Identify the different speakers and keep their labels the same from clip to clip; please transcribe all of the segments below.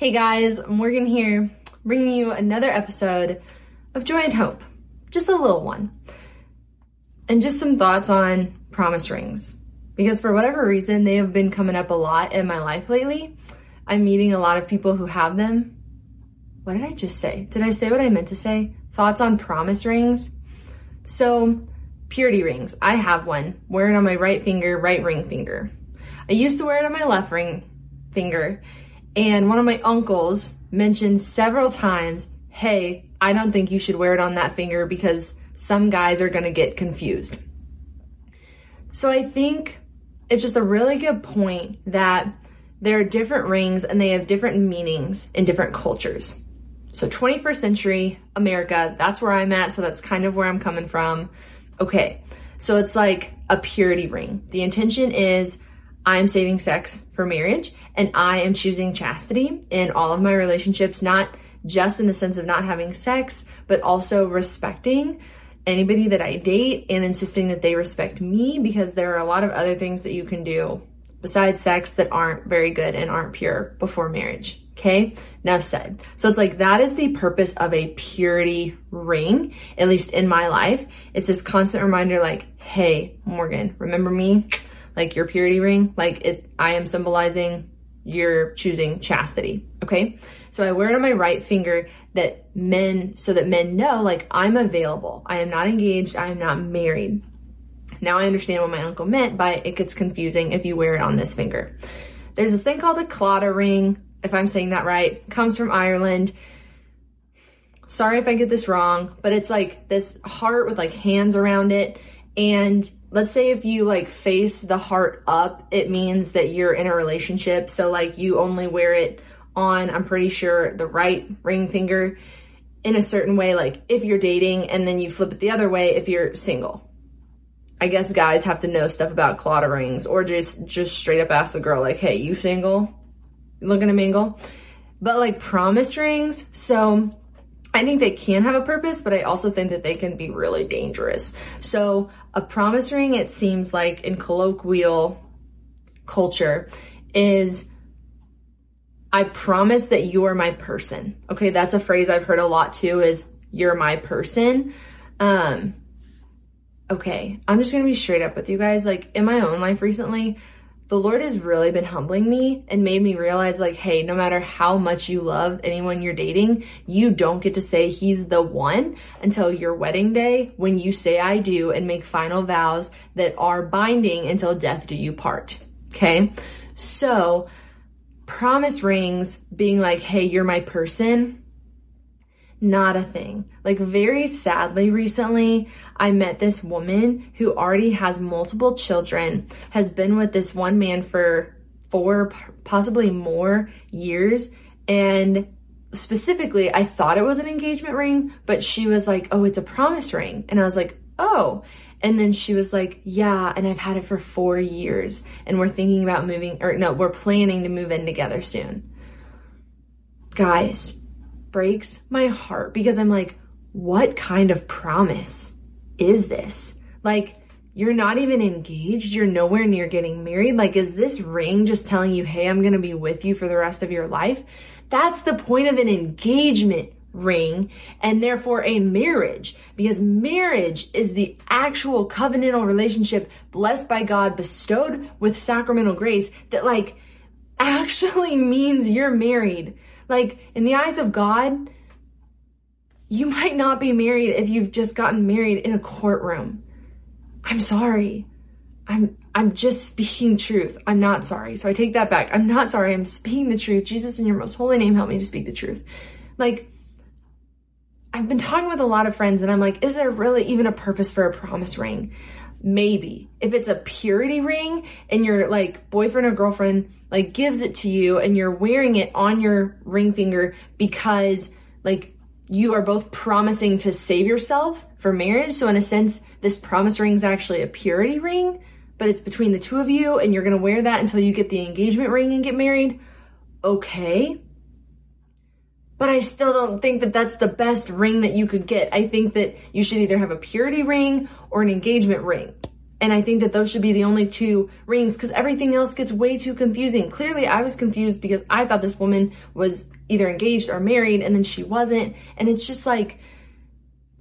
Speaker 1: Hey guys, Morgan here, bringing you another episode of Joy in Hope. Just a little one. And just some thoughts on promise rings. Because for whatever reason, they have been coming up a lot in my life lately. I'm meeting a lot of people who have them. What did I just say? Did I say what I meant to say? Thoughts on promise rings? So, purity rings. I have one. Wear it on my right finger, right ring finger. I used to wear it on my left ring finger and one of my uncles mentioned several times, hey, I don't think you should wear it on that finger because some guys are to get confused. So I think it's just a really good point that there are different rings and they have different meanings in different cultures. So 21st century America, that's where I'm at. So that's kind of where I'm coming from. Okay. So it's like a purity ring. The intention is I'm saving sex for marriage and I am choosing chastity in all of my relationships, not just in the sense of not having sex, but also respecting anybody that I date and insisting that they respect me because there are a lot of other things that you can do besides sex that aren't very good and aren't pure before marriage. Okay, enough said. So it's like that is the purpose of a purity ring, at least in my life. It's this constant reminder like, hey, Morgan, remember me? Like your purity ring, like it, I am symbolizing you're choosing chastity. Okay. So I wear it on my right finger that men, so that men know, like I'm available. I am not engaged. I am not married. Now I understand what my uncle meant by it gets confusing if you wear it on this finger. There's this thing called a Claddagh ring, if I'm saying that right, comes from Ireland. Sorry if I get this wrong, but it's like this heart with like hands around it. And let's say if you like face the heart up, it means that you're in a relationship. So like you only wear it on, I'm pretty sure, the right ring finger in a certain way, like if you're dating, and then you flip it the other way if you're single. I guess guys have to know stuff about Claddagh rings, or just just straight up ask the girl like, "Hey, you single? looking to mingle?" But like promise rings, so I think they can have a purpose, but I also think that they can be really dangerous. So a promise ring, it seems like in colloquial culture, is I promise that you are my person. Okay, that's a phrase I've heard a lot too is you're my person. Um okay, I'm just going to be straight up with you guys like in my own life recently, the Lord has really been humbling me and made me realize like, hey, no matter how much you love anyone you're dating, you don't get to say he's the one until your wedding day when you say I do and make final vows that are binding until death do you part. Okay. So promise rings being like, hey, you're my person, not a thing. Like very sadly recently, I met this woman who already has multiple children, has been with this one man for four, possibly more years. And specifically, I thought it was an engagement ring, but she was like, oh, it's a promise ring. And I was like, oh. And then she was like, yeah, and I've had it for four years. And we're thinking about moving, or no, we're planning to move in together soon. Guys, breaks my heart because I'm like, what kind of promise? is this? Like, you're not even engaged. You're nowhere near getting married. Like, is this ring just telling you, hey, I'm going to be with you for the rest of your life? That's the point of an engagement ring and therefore a marriage because marriage is the actual covenantal relationship blessed by God bestowed with sacramental grace that like actually means you're married. Like in the eyes of God, you might not be married if you've just gotten married in a courtroom. I'm sorry. I'm I'm just speaking truth. I'm not sorry. So I take that back. I'm not sorry. I'm speaking the truth. Jesus in your most holy name help me to speak the truth. Like, I've been talking with a lot of friends and I'm like, is there really even a purpose for a promise ring? Maybe. If it's a purity ring and your like boyfriend or girlfriend like gives it to you and you're wearing it on your ring finger because like you are both promising to save yourself for marriage. So in a sense, this promise ring is actually a purity ring, but it's between the two of you and you're going to wear that until you get the engagement ring and get married. Okay. But I still don't think that that's the best ring that you could get. I think that you should either have a purity ring or an engagement ring. And I think that those should be the only two rings because everything else gets way too confusing. Clearly, I was confused because I thought this woman was either engaged or married and then she wasn't. And it's just like,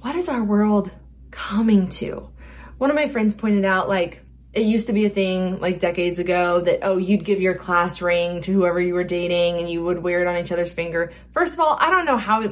Speaker 1: what is our world coming to? One of my friends pointed out, like, it used to be a thing like decades ago that, oh, you'd give your class ring to whoever you were dating and you would wear it on each other's finger. First of all, I don't know how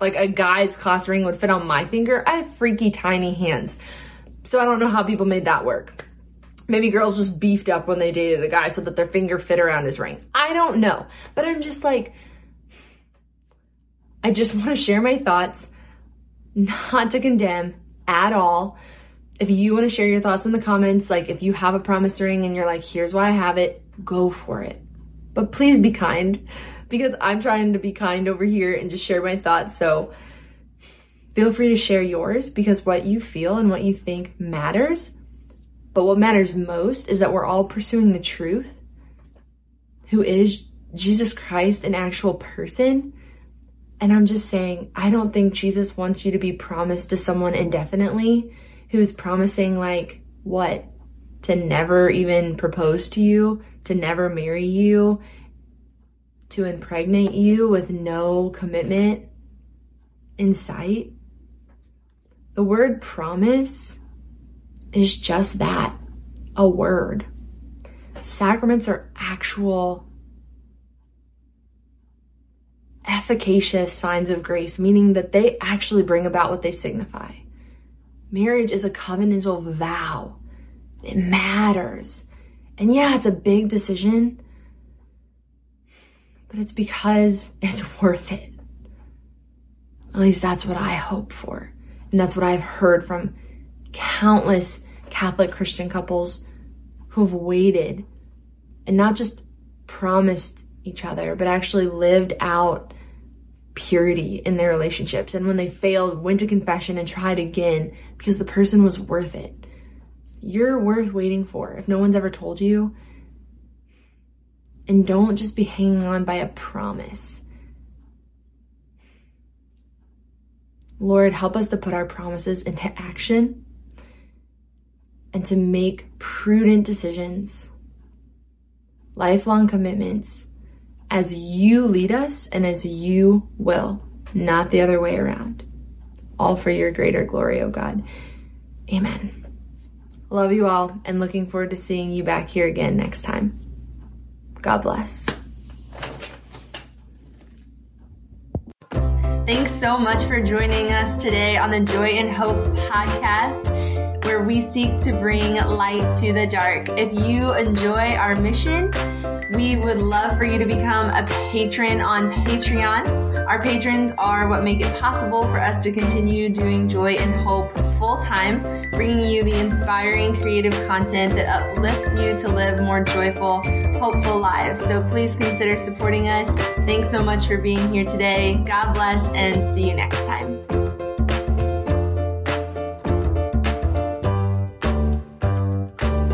Speaker 1: like a guy's class ring would fit on my finger. I have freaky tiny hands. So I don't know how people made that work. Maybe girls just beefed up when they dated a guy so that their finger fit around his ring. I don't know. But I'm just like, I just want to share my thoughts, not to condemn at all. If you want to share your thoughts in the comments, like if you have a promise ring and you're like, here's why I have it, go for it. But please be kind because I'm trying to be kind over here and just share my thoughts. So feel free to share yours because what you feel and what you think matters. But what matters most is that we're all pursuing the truth, who is Jesus Christ, an actual person and I'm just saying, I don't think Jesus wants you to be promised to someone indefinitely who's promising, like, what? To never even propose to you, to never marry you, to impregnate you with no commitment in sight. The word promise is just that a word. Sacraments are actual efficacious signs of grace, meaning that they actually bring about what they signify. Marriage is a covenantal vow. It matters. And yeah, it's a big decision, but it's because it's worth it. At least that's what I hope for. And that's what I've heard from countless Catholic Christian couples who have waited and not just promised each other, but actually lived out purity in their relationships. And when they failed, went to confession and tried again because the person was worth it. You're worth waiting for if no one's ever told you. And don't just be hanging on by a promise. Lord, help us to put our promises into action and to make prudent decisions, lifelong commitments as you lead us and as you will, not the other way around. All for your greater glory, O God. Amen. Love you all and looking forward to seeing you back here again next time. God bless.
Speaker 2: Thanks so much for joining us today on the Joy in Hope podcast, where we seek to bring light to the dark. If you enjoy our mission, we would love for you to become a patron on Patreon. Our patrons are what make it possible for us to continue doing joy in hope full time, bringing you the inspiring creative content that uplifts you to live more joyful, hopeful lives. So please consider supporting us. Thanks so much for being here today. God bless and see you next time.